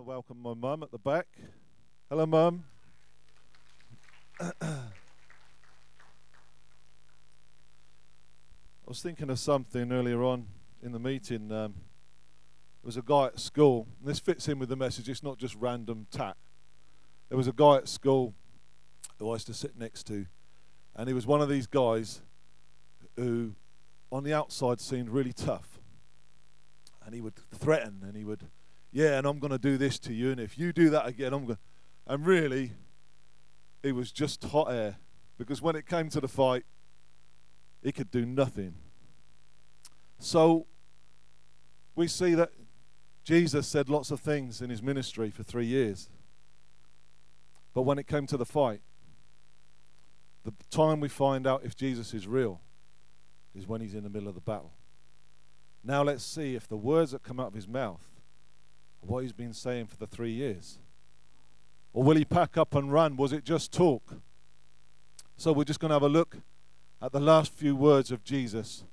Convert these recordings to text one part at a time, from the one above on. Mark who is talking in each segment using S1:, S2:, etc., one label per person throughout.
S1: want to welcome my mum at the back. Hello, mum. I was thinking of something earlier on in the meeting. Um, there was a guy at school, and this fits in with the message, it's not just random tat. There was a guy at school who I used to sit next to, and he was one of these guys who, on the outside, seemed really tough. And he would threaten, and he would, yeah, and I'm going to do this to you, and if you do that again, I'm going And really, it was just hot air, because when it came to the fight, he could do nothing. So, we see that Jesus said lots of things in his ministry for three years. But when it came to the fight, the time we find out if Jesus is real is when he's in the middle of the battle. Now let's see if the words that come out of his mouth what he's been saying for the three years. Or will he pack up and run? Was it just talk? So we're just going to have a look at the last few words of Jesus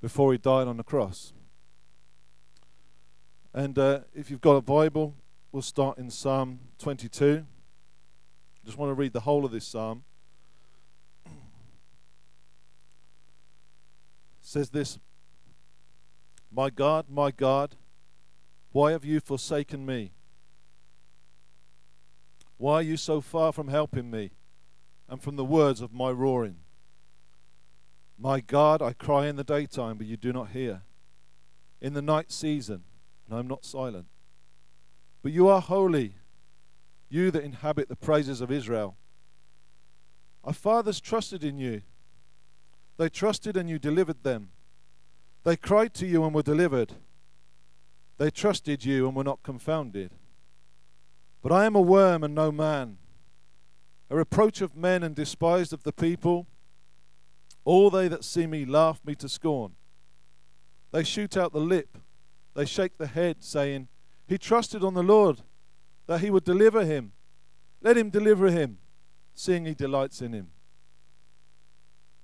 S1: before he died on the cross. And uh, if you've got a Bible, we'll start in Psalm 22. Just want to read the whole of this psalm. It says this My God, my God, why have you forsaken me? Why are you so far from helping me and from the words of my roaring? My God, I cry in the daytime, but you do not hear. In the night season, and I'm not silent. But you are holy, you that inhabit the praises of Israel. Our fathers trusted in you. They trusted and you delivered them. They cried to you and were delivered. They trusted you and were not confounded. But I am a worm and no man, a reproach of men and despised of the people. All they that see me laugh me to scorn. They shoot out the lip, they shake the head, saying, He trusted on the Lord that he would deliver him. Let him deliver him, seeing he delights in him.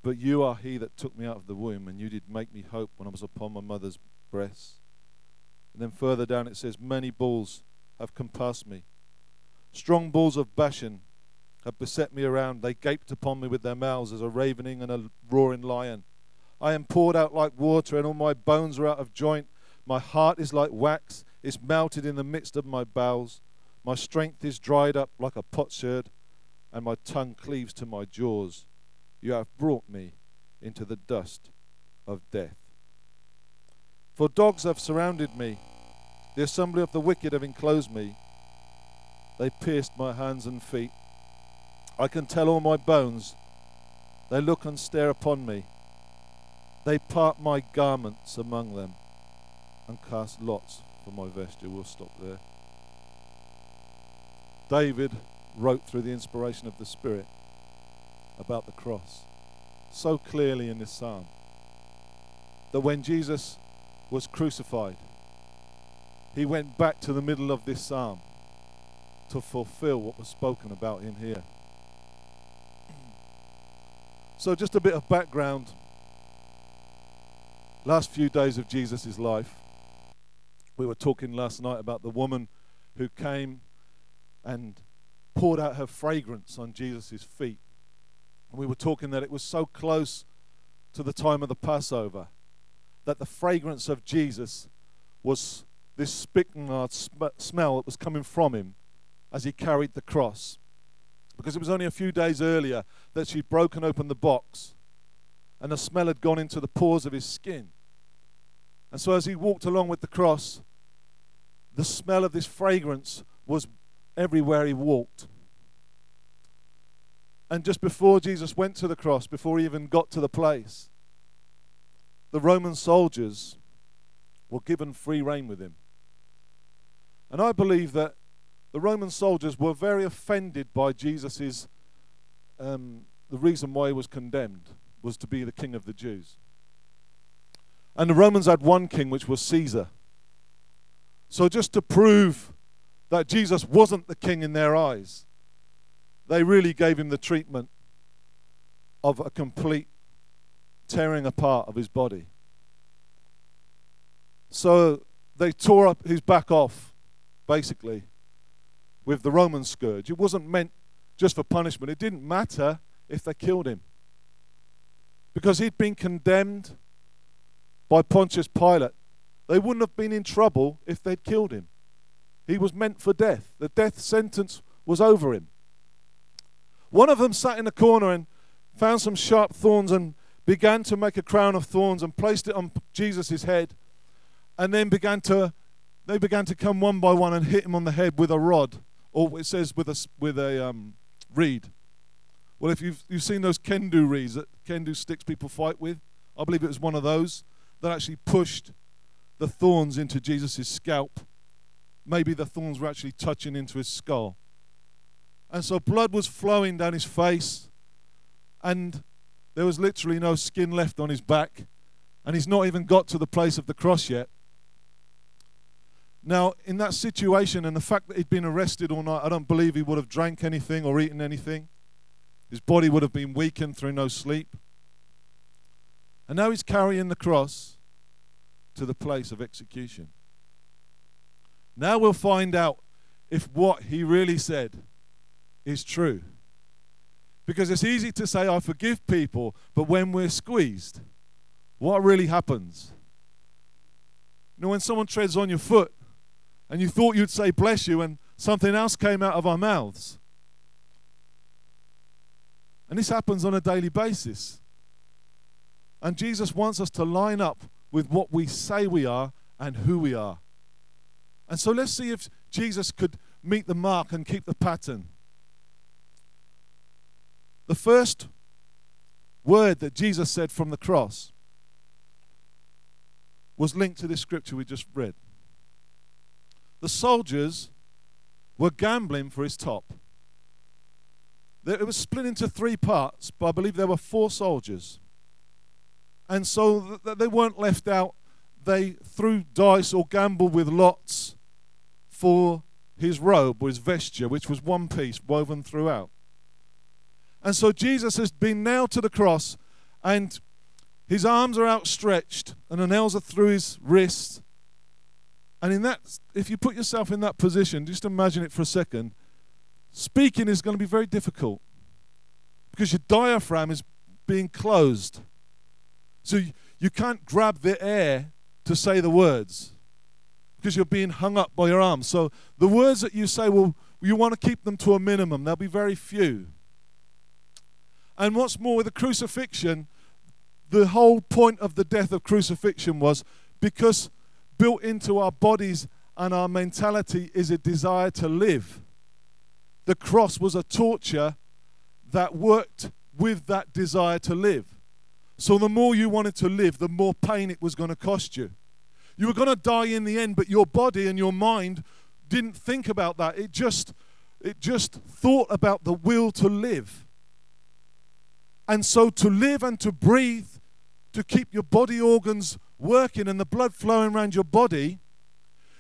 S1: But you are he that took me out of the womb, and you did make me hope when I was upon my mother's breast. And then further down it says, Many bulls have compassed me. Strong bulls of Bashan have beset me around. They gaped upon me with their mouths as a ravening and a roaring lion. I am poured out like water, and all my bones are out of joint. My heart is like wax, it's melted in the midst of my bowels. My strength is dried up like a potsherd, and my tongue cleaves to my jaws. You have brought me into the dust of death. For dogs have surrounded me, the assembly of the wicked have enclosed me. They pierced my hands and feet. I can tell all my bones. They look and stare upon me. They part my garments among them and cast lots for my vesture. We'll stop there. David wrote through the inspiration of the Spirit about the cross so clearly in this psalm that when Jesus was crucified, he went back to the middle of this psalm to fulfill what was spoken about in here. So, just a bit of background. Last few days of Jesus' life, we were talking last night about the woman who came and poured out her fragrance on Jesus' feet. And we were talking that it was so close to the time of the Passover that the fragrance of Jesus was this spikenard sm- smell that was coming from him as he carried the cross. Because it was only a few days earlier that she'd broken open the box and the smell had gone into the pores of his skin. And so as he walked along with the cross, the smell of this fragrance was everywhere he walked. And just before Jesus went to the cross, before he even got to the place, the Roman soldiers were given free rein with him. And I believe that the Roman soldiers were very offended by Jesus's. Um, the reason why he was condemned was to be the king of the Jews. And the Romans had one king, which was Caesar. So, just to prove that Jesus wasn't the king in their eyes, they really gave him the treatment of a complete tearing apart of his body. So, they tore up his back off basically, with the Roman scourge. It wasn't meant just for punishment. It didn't matter if they killed him. Because he'd been condemned by Pontius Pilate. They wouldn't have been in trouble if they'd killed him. He was meant for death. The death sentence was over him. One of them sat in a corner and found some sharp thorns and began to make a crown of thorns and placed it on Jesus' head. And then began to they began to come one by one and hit him on the head with a rod or it says with a with a um, reed. Well if you've you've seen those kendo reeds that kendo sticks people fight with i believe it was one of those that actually pushed the thorns into jesus' scalp. Maybe the thorns were actually touching into his skull. And so blood was flowing down his face. And there was literally no skin left on his back, and he's not even got to the place of the cross yet. Now, in that situation, and the fact that he'd been arrested all night, I don't believe he would have drank anything or eaten anything. His body would have been weakened through no sleep. And now he's carrying the cross to the place of execution. Now we'll find out if what he really said is true. Because it's easy to say, I forgive people, but when we're squeezed, what really happens? You know, when someone treads on your foot and you thought you'd say, bless you, and something else came out of our mouths. And this happens on a daily basis. And Jesus wants us to line up with what we say we are and who we are. And so let's see if Jesus could meet the mark and keep the pattern. The first word that Jesus said from the cross was linked to this scripture we just read. The soldiers were gambling for his top. It was split into three parts, but I believe there were four soldiers. And so they weren't left out. They threw dice or gambled with lots for his robe or his vesture, which was one piece woven throughout. And so Jesus has been nailed to the cross, and his arms are outstretched, and the nails are through his wrists. And in that, if you put yourself in that position, just imagine it for a second. Speaking is going to be very difficult because your diaphragm is being closed. So you, can't grab the air to say the words because you're being hung up by your arms. So the words that you say, well, you want to keep them to a minimum. There'll be very few. And what's more, with the crucifixion, the whole point of the death of crucifixion was because built into our bodies and our mentality is a desire to live. The cross was a torture that worked with that desire to live. So the more you wanted to live, the more pain it was going to cost you. You were going to die in the end, but your body and your mind didn't think about that. It just it just thought about the will to live. And so to live and to breathe, to keep your body organs working and the blood flowing around your body,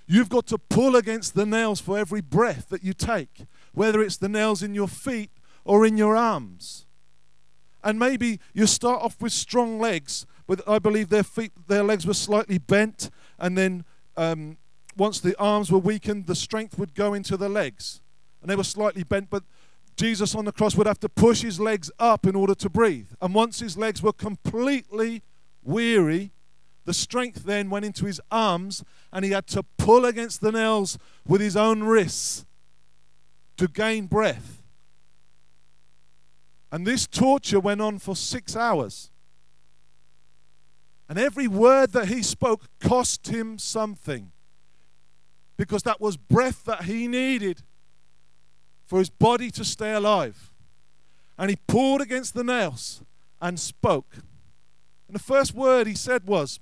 S1: you've got to pull against the nails for every breath that you take, whether it's the nails in your feet or in your arms. And maybe you start off with strong legs, but I believe their feet, their legs were slightly bent, and then um, once the arms were weakened, the strength would go into the legs, and they were slightly bent, but Jesus on the cross would have to push his legs up in order to breathe. And once his legs were completely weary, the strength then went into his arms and he had to pull against the nails with his own wrists to gain breath. And this torture went on for six hours. And every word that he spoke cost him something because that was breath that he needed for his body to stay alive. And he pulled against the nails and spoke. And the first word he said was,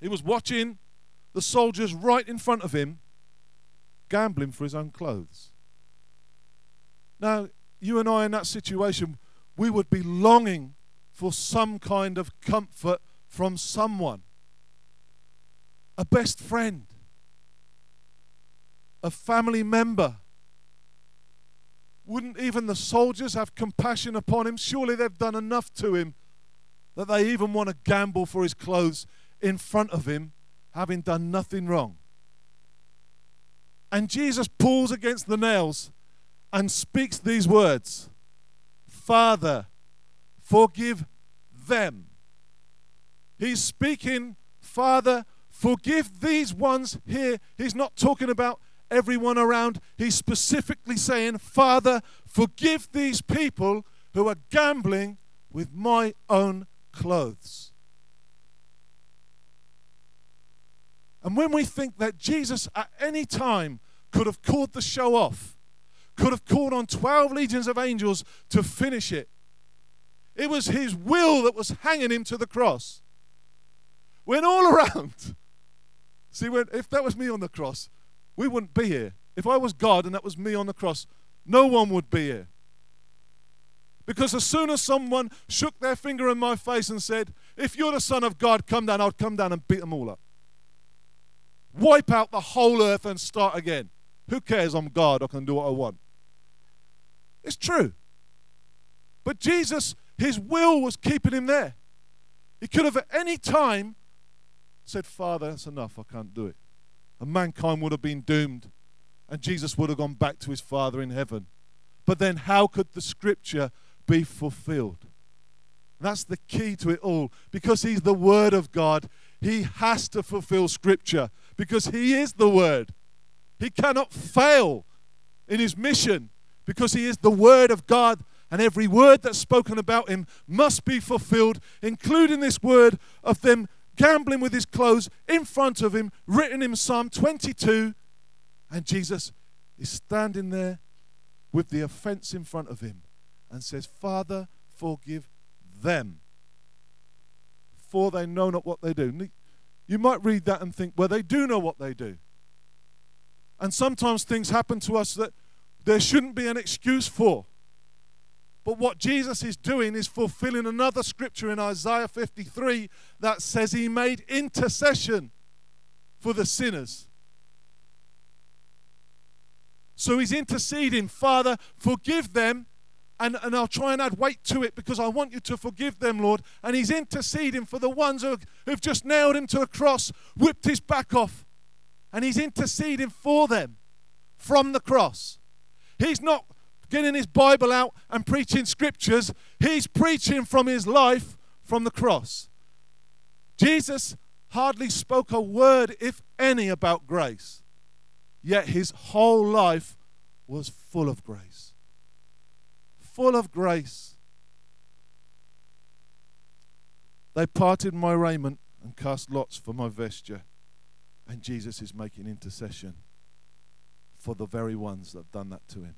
S1: he was watching the soldiers right in front of him gambling for his own clothes. Now, you and I in that situation, we would be longing for some kind of comfort from someone a best friend, a family member, wouldn't even the soldiers have compassion upon him? Surely they've done enough to him that they even want to gamble for his clothes in front of him, having done nothing wrong. And Jesus pulls against the nails and speaks these words Father, forgive them. He's speaking, Father, forgive these ones here. He's not talking about everyone around. He's specifically saying, Father, forgive these people who are gambling with my own clothes. And when we think that Jesus at any time could have called the show off, could have called on 12 legions of angels to finish it, it was his will that was hanging him to the cross. When all around, see, when, if that was me on the cross, we wouldn't be here. If I was God and that was me on the cross, no one would be here. Because as soon as someone shook their finger in my face and said, If you're the Son of God, come down, I'd come down and beat them all up. Wipe out the whole earth and start again. Who cares? I'm God, I can do what I want. It's true. But Jesus, his will was keeping him there. He could have at any time said, Father, that's enough, I can't do it. And mankind would have been doomed, and Jesus would have gone back to his Father in heaven. But then, how could the scripture be fulfilled? That's the key to it all. Because he's the Word of God, he has to fulfill scripture because he is the Word. He cannot fail in his mission because he is the Word of God. And every word that's spoken about him must be fulfilled, including this word of them gambling with his clothes in front of him, written in Psalm 22. And Jesus is standing there with the offense in front of him and says, Father, forgive them, for they know not what they do. You might read that and think, well, they do know what they do. And sometimes things happen to us that there shouldn't be an excuse for. But what Jesus is doing is fulfilling another scripture in Isaiah 53 that says he made intercession for the sinners. So he's interceding, Father, forgive them. And, and I'll try and add weight to it because I want you to forgive them, Lord. And he's interceding for the ones who, who've just nailed him to a cross, whipped his back off. And he's interceding for them from the cross. He's not getting his Bible out and preaching scriptures, he's preaching from his life from the cross. Jesus hardly spoke a word, if any, about grace, yet his whole life was full of grace. Full of grace. They parted my raiment and cast lots for my vesture. And Jesus is making intercession for the very ones that have done that to him.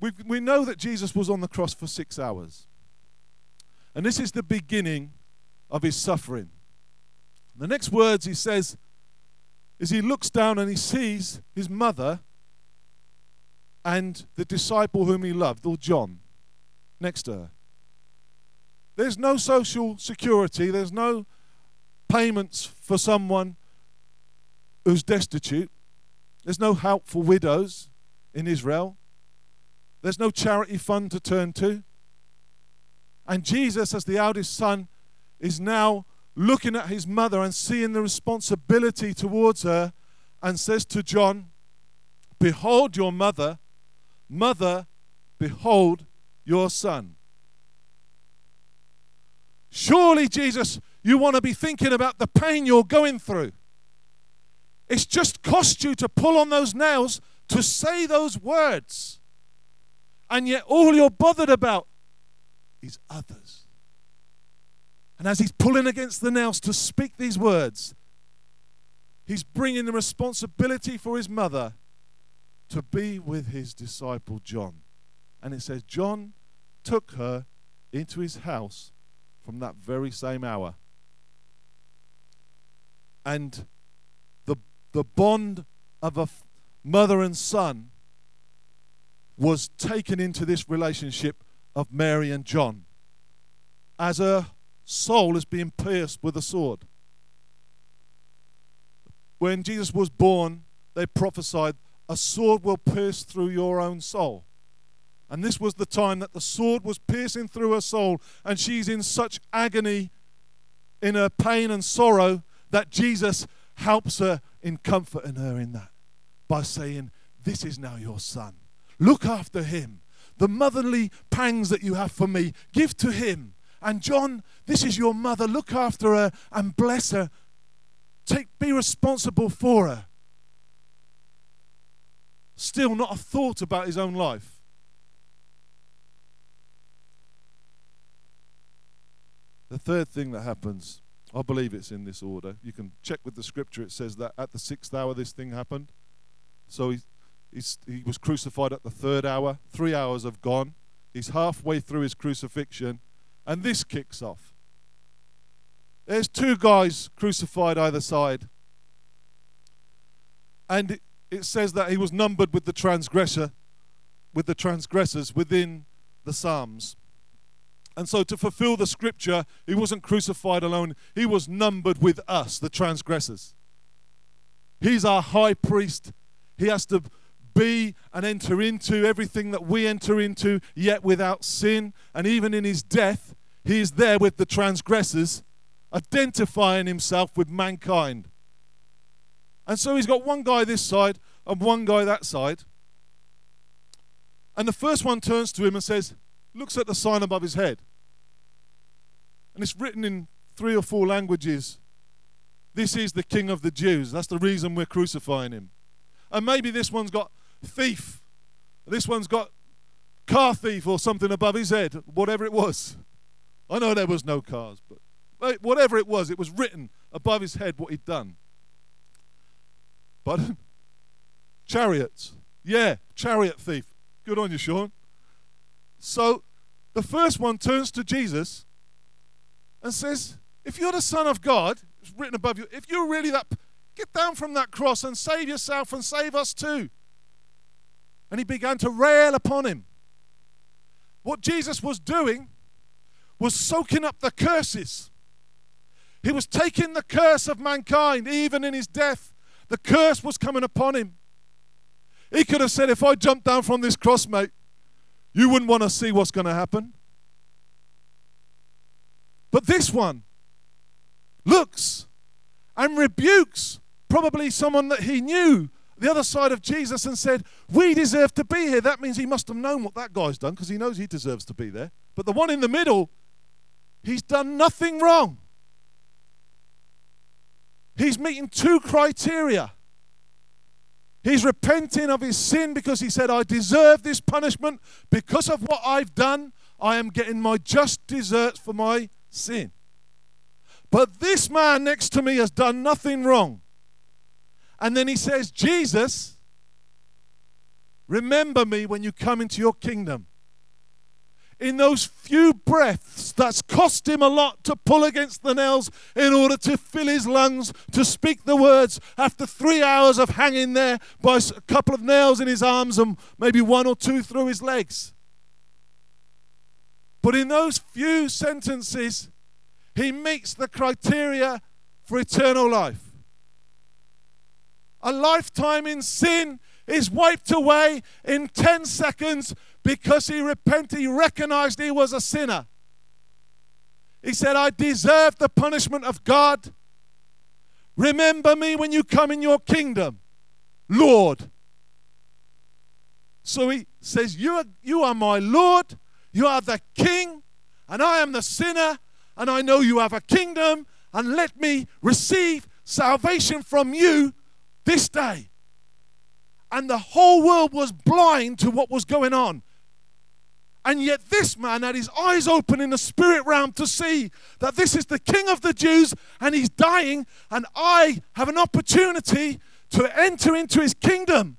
S1: We, we know that Jesus was on the cross for six hours. And this is the beginning of his suffering. The next words he says is he looks down and he sees his mother and the disciple whom he loved, or John, next to her. There's no social security, there's no payments for someone who's destitute, there's no help for widows in Israel. There's no charity fund to turn to. And Jesus, as the eldest son, is now looking at his mother and seeing the responsibility towards her and says to John, Behold your mother, mother, behold your son. Surely, Jesus, you want to be thinking about the pain you're going through. It's just cost you to pull on those nails to say those words. And yet, all you're bothered about is others. And as he's pulling against the nails to speak these words, he's bringing the responsibility for his mother to be with his disciple John. And it says, John took her into his house from that very same hour. And the, the bond of a f- mother and son was taken into this relationship of Mary and John as her soul is being pierced with a sword. When Jesus was born, they prophesied, A sword will pierce through your own soul. And this was the time that the sword was piercing through her soul, and she's in such agony in her pain and sorrow that Jesus helps her in comforting her in that by saying, This is now your son. Look after him. The motherly pangs that you have for me, give to him. And John, this is your mother. Look after her and bless her. Take, be responsible for her. Still, not a thought about his own life. The third thing that happens, I believe it's in this order. You can check with the scripture, it says that at the sixth hour this thing happened. So he, he was crucified at the third hour. Three hours have gone. He's halfway through his crucifixion, and this kicks off. There's two guys crucified either side. And it, it says that he was numbered with the transgressor, with the transgressors within the Psalms. And so, to fulfill the scripture, he wasn't crucified alone, he was numbered with us, the transgressors. He's our high priest. He has to be and enter into everything that we enter into, yet without sin. And even in his death, he is there with the transgressors, identifying himself with mankind. And so he's got one guy this side and one guy that side. And the first one turns to him and says, looks at the sign above his head. And it's written in three or four languages. This is the King of the Jews. That's the reason we're crucifying him. And maybe this one's got thief. This one's got car thief or something above his head, whatever it was. I know there was no cars, but whatever it was, it was written above his head what he'd done. But chariots. Yeah, chariot thief. Good on you, Sean. So the first one turns to Jesus and says, If you're the Son of God, it's written above you, if you're really that, get down from that cross and save yourself and save us too. And he began to rail upon him. What Jesus was doing was soaking up the curses. He was taking the curse of mankind, even in his death. The curse was coming upon him. He could have said, If I jump down from this cross, mate, you wouldn't want to see what's going to happen. But this one looks and rebukes probably someone that he knew the other side of Jesus and said, We deserve to be here. That means he must have known what that guy's done because he knows he deserves to be there. But the one in the middle, he's done nothing wrong. He's meeting two criteria. He's repenting of his sin because he said, I deserve this punishment because of what I've done. I am getting my just deserts for my sin. But this man next to me has done nothing wrong. And then he says, Jesus, remember me when you come into your kingdom. In those few breaths, that's cost him a lot to pull against the nails in order to fill his lungs, to speak the words after three hours of hanging there by a couple of nails in his arms and maybe one or two through his legs. But in those few sentences, he meets the criteria for eternal life. A lifetime in sin is wiped away in 10 seconds because he repented, he recognized he was a sinner. He said, I deserve the punishment of God. Remember me when you come in your kingdom, Lord. So he says, You are, you are my Lord, you are the King, and I am the sinner, and I know you have a kingdom, and let me receive salvation from you this day. And the whole world was blind to what was going on. And yet, this man had his eyes open in the spirit realm to see that this is the King of the Jews and he's dying, and I have an opportunity to enter into his kingdom.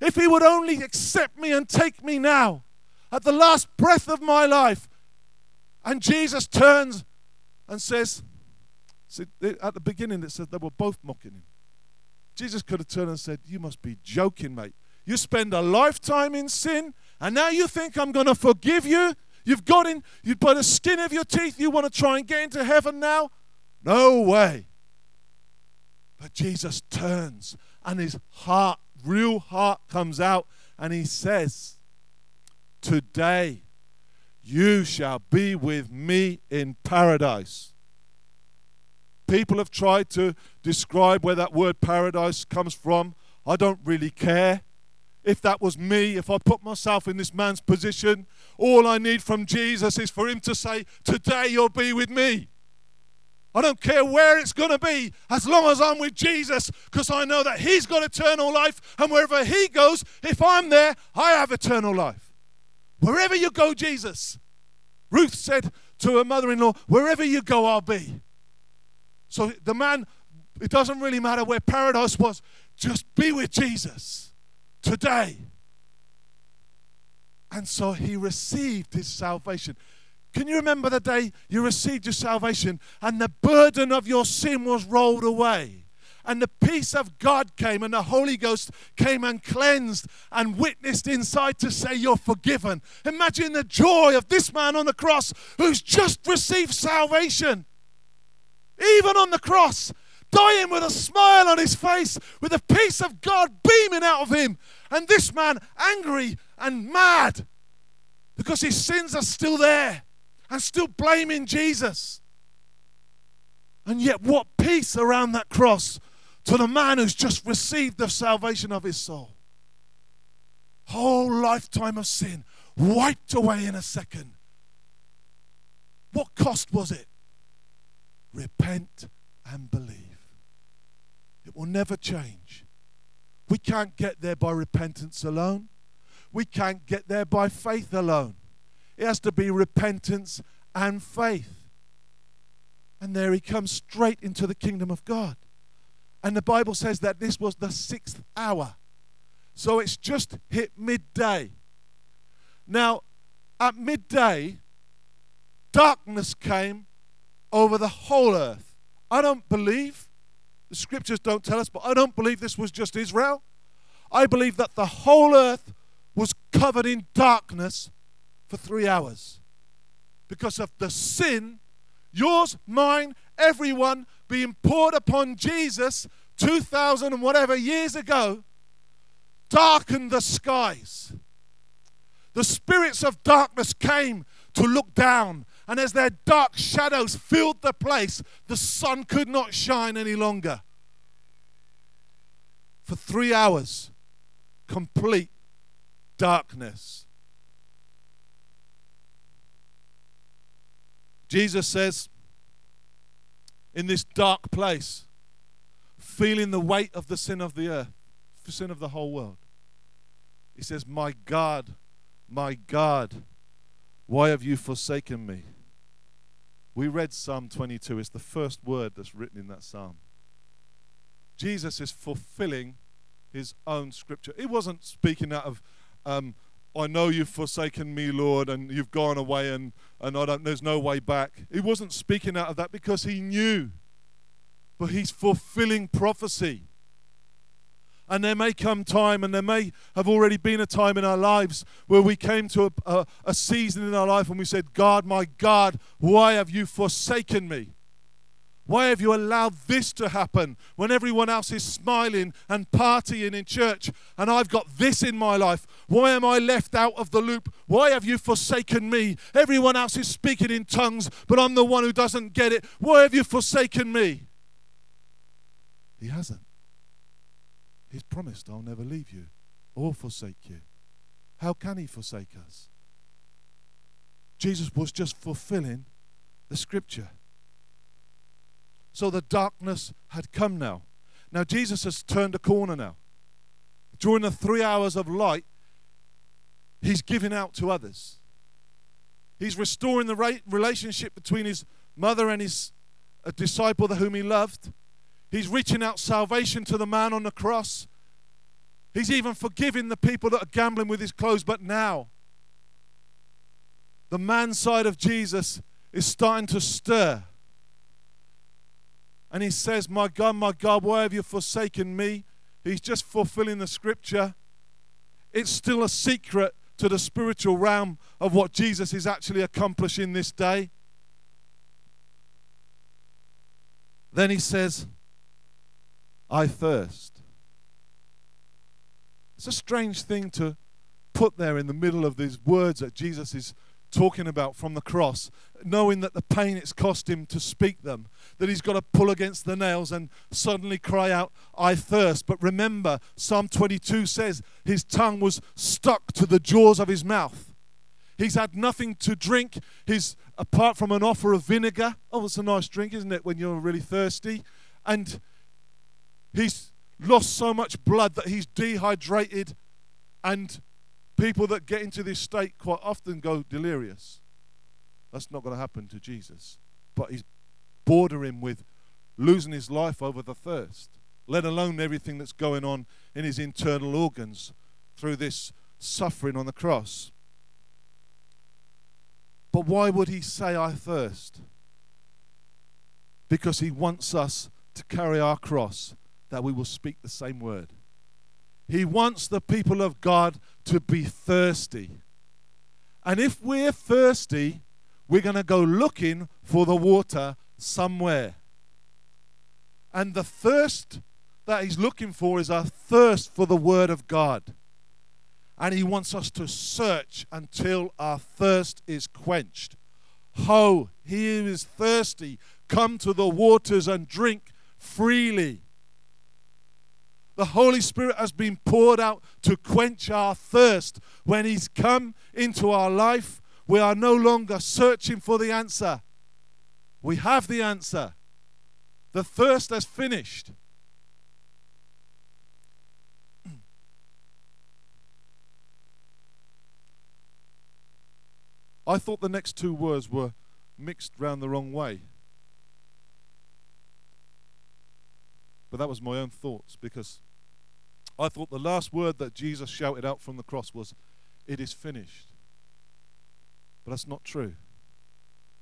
S1: If he would only accept me and take me now, at the last breath of my life. And Jesus turns and says, See, at the beginning, it said they were both mocking him. Jesus could have turned and said, You must be joking, mate. You spend a lifetime in sin, and now you think I'm going to forgive you? You've got in—you've by the skin of your teeth, you want to try and get into heaven now? No way. But Jesus turns, and his heart, real heart, comes out, and he says, Today you shall be with me in paradise. People have tried to describe where that word paradise comes from. I don't really care. If that was me, if I put myself in this man's position, all I need from Jesus is for him to say, Today you'll be with me. I don't care where it's going to be as long as I'm with Jesus because I know that He's got eternal life. And wherever He goes, if I'm there, I have eternal life. Wherever you go, Jesus. Ruth said to her mother in law, Wherever you go, I'll be. So the man, it doesn't really matter where paradise was, just be with Jesus today. And so he received his salvation. Can you remember the day you received your salvation and the burden of your sin was rolled away? And the peace of God came, and the Holy Ghost came and cleansed and witnessed inside to say, You're forgiven. Imagine the joy of this man on the cross who's just received salvation. Even on the cross, dying with a smile on his face, with the peace of God beaming out of him. And this man angry and mad because his sins are still there and still blaming Jesus. And yet, what peace around that cross to the man who's just received the salvation of his soul. Whole lifetime of sin wiped away in a second. What cost was it? Repent and believe. It will never change. We can't get there by repentance alone. We can't get there by faith alone. It has to be repentance and faith. And there he comes straight into the kingdom of God. And the Bible says that this was the sixth hour. So it's just hit midday. Now, at midday, darkness came over the whole earth. I don't believe, the scriptures don't tell us, but I don't believe this was just Israel. I believe that the whole earth was covered in darkness for three hours because of the sin, yours, mine, everyone, being poured upon Jesus 2,000 and whatever years ago, darkened the skies. The spirits of darkness came to look down, and as their dark shadows filled the place, the sun could not shine any longer. For three hours, complete darkness. Jesus says, in this dark place, feeling the weight of the sin of the earth, the sin of the whole world, he says, My God, my God, why have you forsaken me? We read Psalm 22. It's the first word that's written in that psalm. Jesus is fulfilling his own scripture. He wasn't speaking out of um, I know you've forsaken me, Lord, and you've gone away, and, and I don't, there's no way back. He wasn't speaking out of that because he knew, but he's fulfilling prophecy. And there may come time, and there may have already been a time in our lives where we came to a, a, a season in our life and we said, God, my God, why have you forsaken me? Why have you allowed this to happen when everyone else is smiling and partying in church and I've got this in my life? Why am I left out of the loop? Why have you forsaken me? Everyone else is speaking in tongues, but I'm the one who doesn't get it. Why have you forsaken me? He hasn't. He's promised, I'll never leave you or forsake you. How can he forsake us? Jesus was just fulfilling the scripture. So the darkness had come now. Now Jesus has turned a corner now. During the three hours of light, he's giving out to others. He's restoring the relationship between his mother and his disciple whom he loved. He's reaching out salvation to the man on the cross. He's even forgiving the people that are gambling with his clothes. But now, the man side of Jesus is starting to stir and he says, My God, my God, why have you forsaken me? He's just fulfilling the scripture. It's still a secret to the spiritual realm of what Jesus is actually accomplishing this day. Then he says, I thirst. It's a strange thing to put there in the middle of these words that Jesus is talking about from the cross, knowing that the pain it's cost him to speak them, that he's got to pull against the nails and suddenly cry out, I thirst. But remember, Psalm 22 says his tongue was stuck to the jaws of his mouth. He's had nothing to drink. Apart from an offer of vinegar. Oh, it's a nice drink, isn't it, when you're really thirsty? And he's lost so much blood that he's dehydrated and People that get into this state quite often go delirious. That's not going to happen to Jesus. But he's bordering with losing his life over the thirst, let alone everything that's going on in his internal organs through this suffering on the cross. But why would he say, I thirst? Because he wants us to carry our cross that we will speak the same word. He wants the people of God to be thirsty. And if we're thirsty, we're going to go looking for the water somewhere. And the thirst that he's looking for is a thirst for the Word of God. And he wants us to search until our thirst is quenched. Ho, he who is thirsty, come to the waters and drink freely. The Holy Spirit has been poured out to quench our thirst. When He's come into our life, we are no longer searching for the answer. We have the answer. The thirst has finished. I thought the next two words were mixed round the wrong way. But that was my own thoughts because I thought the last word that Jesus shouted out from the cross was, It is finished. But that's not true.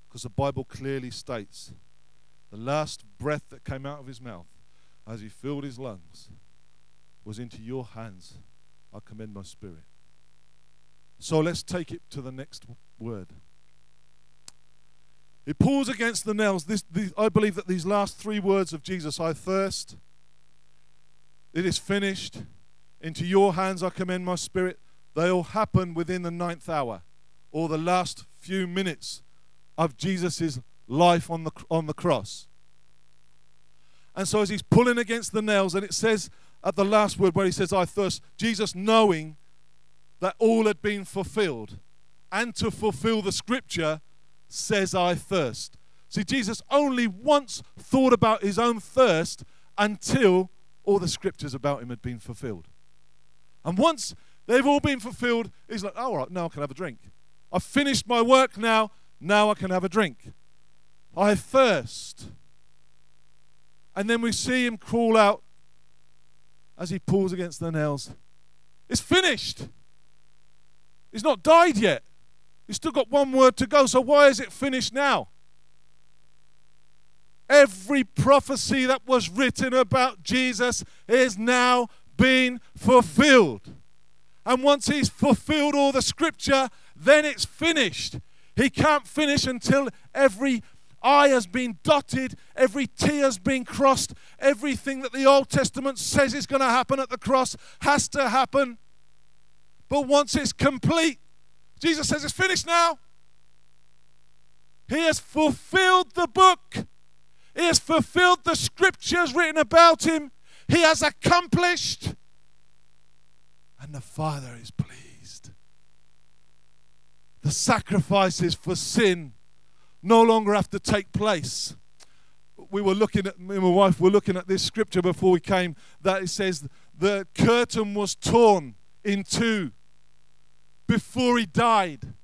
S1: Because the Bible clearly states the last breath that came out of his mouth as he filled his lungs was into your hands. I commend my spirit. So let's take it to the next word. It pulls against the nails. This, this, I believe that these last three words of Jesus, I thirst, it is finished. Into your hands I commend my spirit. They all happen within the ninth hour or the last few minutes of Jesus' life on the, on the cross. And so, as he's pulling against the nails, and it says at the last word where he says, I thirst, Jesus knowing that all had been fulfilled and to fulfill the scripture says, I thirst. See, Jesus only once thought about his own thirst until all the scriptures about him had been fulfilled. And once they've all been fulfilled, he's like, oh, all right, now I can have a drink. I've finished my work now, now I can have a drink. I thirst. And then we see him crawl out as he pulls against the nails. It's finished. He's not died yet. He's still got one word to go. So why is it finished now? Every prophecy that was written about Jesus is now being fulfilled. And once he's fulfilled all the scripture, then it's finished. He can't finish until every I has been dotted, every T has been crossed, everything that the Old Testament says is going to happen at the cross has to happen. But once it's complete, Jesus says it's finished now. He has fulfilled the book. He has fulfilled the scriptures written about him. He has accomplished. And the Father is pleased. The sacrifices for sin no longer have to take place. We were looking at, me and my wife were looking at this scripture before we came that it says the curtain was torn in two before he died.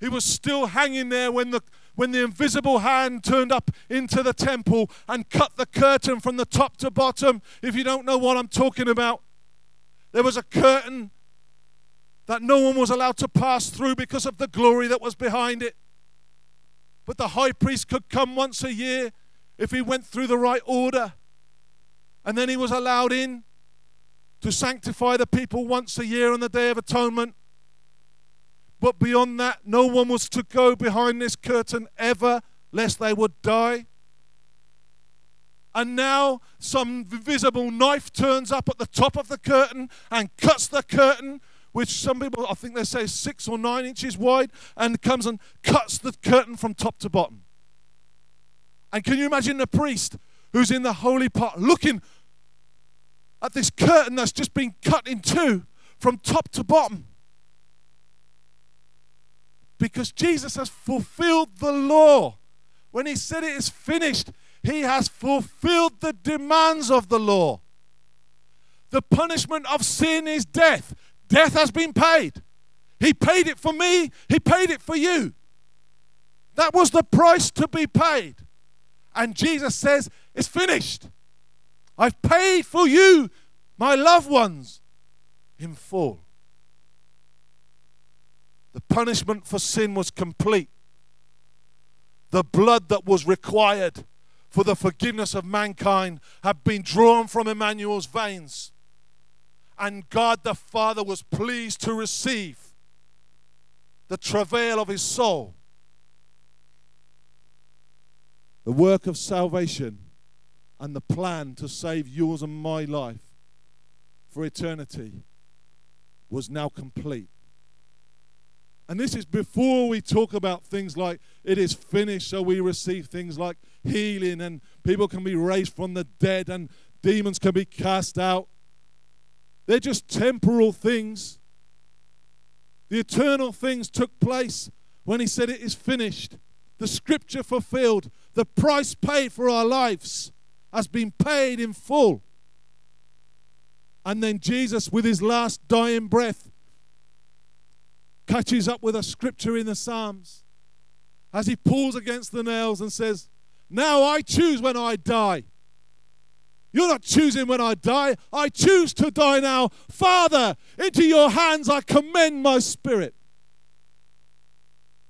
S1: He was still hanging there when the when the invisible hand turned up into the temple and cut the curtain from the top to bottom. If you don't know what I'm talking about, there was a curtain that no one was allowed to pass through because of the glory that was behind it. But the high priest could come once a year if he went through the right order. And then he was allowed in to sanctify the people once a year on the Day of Atonement. But beyond that, no one was to go behind this curtain ever, lest they would die. And now some visible knife turns up at the top of the curtain and cuts the curtain, which some people, I think they say, is six or nine inches wide, and comes and cuts the curtain from top to bottom. And can you imagine the priest who's in the holy part looking at this curtain that's just been cut in two from top to bottom? Because Jesus has fulfilled the law. When he said it is finished, he has fulfilled the demands of the law. The punishment of sin is death. Death has been paid. He paid it for me, He paid it for you. That was the price to be paid. And Jesus says, It's finished. I've paid for you, my loved ones, in full. The punishment for sin was complete. The blood that was required for the forgiveness of mankind had been drawn from Emmanuel's veins. And God the Father was pleased to receive the travail of his soul. The work of salvation and the plan to save yours and my life for eternity was now complete. And this is before we talk about things like it is finished, so we receive things like healing and people can be raised from the dead and demons can be cast out. They're just temporal things. The eternal things took place when he said it is finished. The scripture fulfilled. The price paid for our lives has been paid in full. And then Jesus, with his last dying breath, catches up with a scripture in the Psalms as he pulls against the nails and says, Now I choose when I die. You're not choosing when I die. I choose to die now. Father, into your hands I commend my spirit.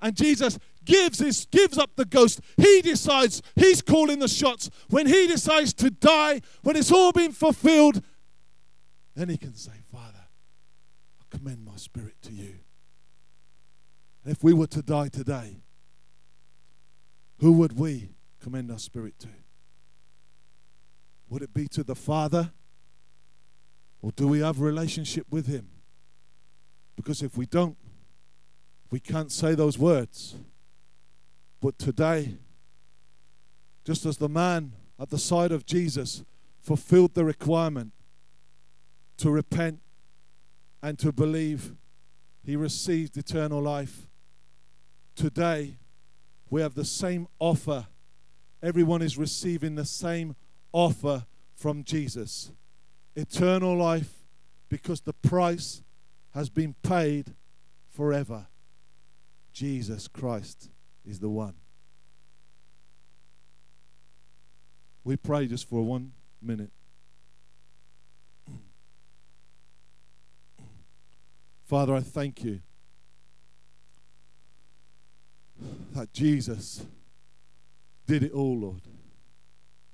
S1: And Jesus gives his gives up the ghost. He decides he's calling the shots. When he decides to die, when it's all been fulfilled, then he can say, Father, I commend my spirit to you. And if we were to die today, who would we commend our spirit to? Would it be to the Father? Or do we have a relationship with Him? Because if we don't, we can't say those words. But today, just as the man at the side of Jesus fulfilled the requirement to repent and to believe, he received eternal life. Today, we have the same offer. Everyone is receiving the same offer from Jesus eternal life because the price has been paid forever. Jesus Christ is the one. We pray just for one minute. Father, I thank you that Jesus did it all, Lord.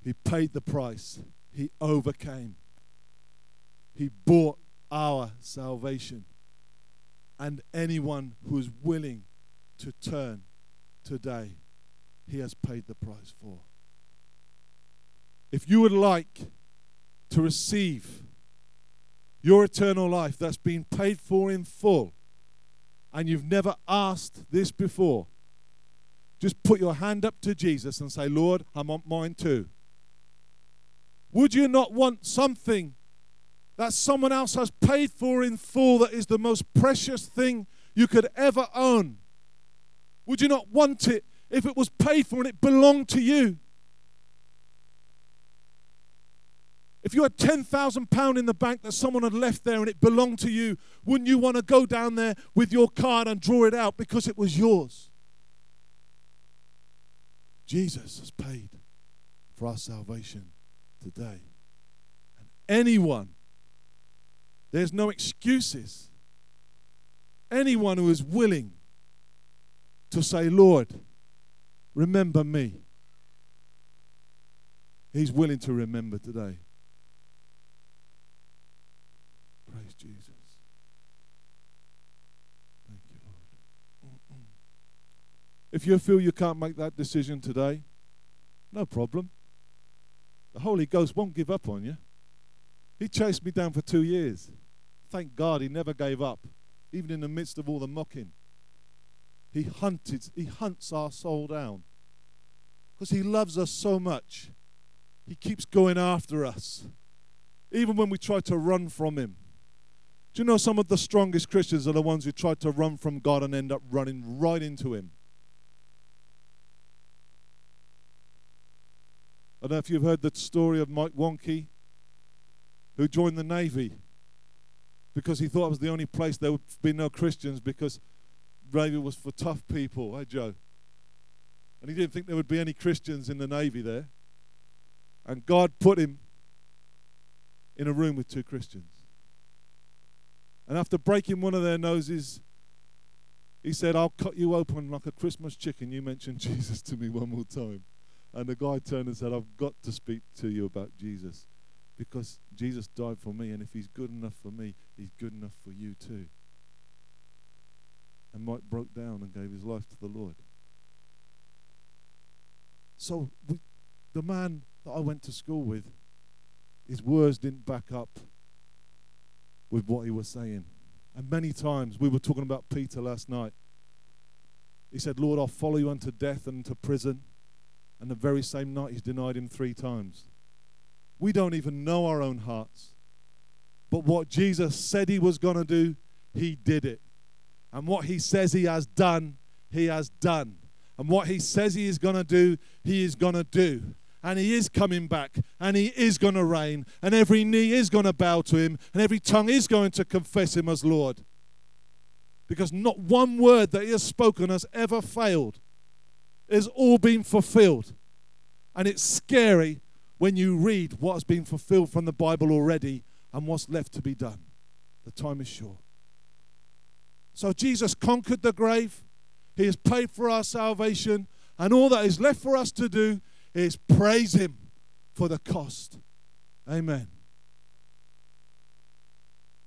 S1: He paid the price, He overcame, He bought our salvation. And anyone who is willing to turn today, He has paid the price for. If you would like to receive your eternal life that's been paid for in full, and you've never asked this before, just put your hand up to Jesus and say, Lord, I want mine too. Would you not want something that someone else has paid for in full that is the most precious thing you could ever own? Would you not want it if it was paid for and it belonged to you? If you had £10,000 in the bank that someone had left there and it belonged to you, wouldn't you want to go down there with your card and draw it out because it was yours? Jesus has paid for our salvation today. And anyone, there's no excuses. Anyone who is willing to say, Lord, remember me, he's willing to remember today. Praise Jesus. If you feel you can't make that decision today, no problem. The Holy Ghost won't give up on you. He chased me down for two years. Thank God he never gave up even in the midst of all the mocking. He hunted, he hunts our soul down. Because he loves us so much. He keeps going after us. Even when we try to run from him. Do you know some of the strongest Christians are the ones who try to run from God and end up running right into him? I don't know if you've heard the story of Mike Wonke, who joined the Navy because he thought it was the only place there would be no Christians because Navy was for tough people. Hey, Joe. And he didn't think there would be any Christians in the Navy there. And God put him in a room with two Christians. And after breaking one of their noses, he said, I'll cut you open like a Christmas chicken. You mentioned Jesus to me one more time. And the guy turned and said, I've got to speak to you about Jesus because Jesus died for me. And if he's good enough for me, he's good enough for you too. And Mike broke down and gave his life to the Lord. So we, the man that I went to school with, his words didn't back up with what he was saying. And many times, we were talking about Peter last night. He said, Lord, I'll follow you unto death and to prison. And the very same night, he's denied him three times. We don't even know our own hearts. But what Jesus said he was going to do, he did it. And what he says he has done, he has done. And what he says he is going to do, he is going to do. And he is coming back, and he is going to reign, and every knee is going to bow to him, and every tongue is going to confess him as Lord. Because not one word that he has spoken has ever failed has all been fulfilled. And it's scary when you read what has been fulfilled from the Bible already and what's left to be done. The time is short. So Jesus conquered the grave, He has paid for our salvation, and all that is left for us to do is praise Him for the cost. Amen.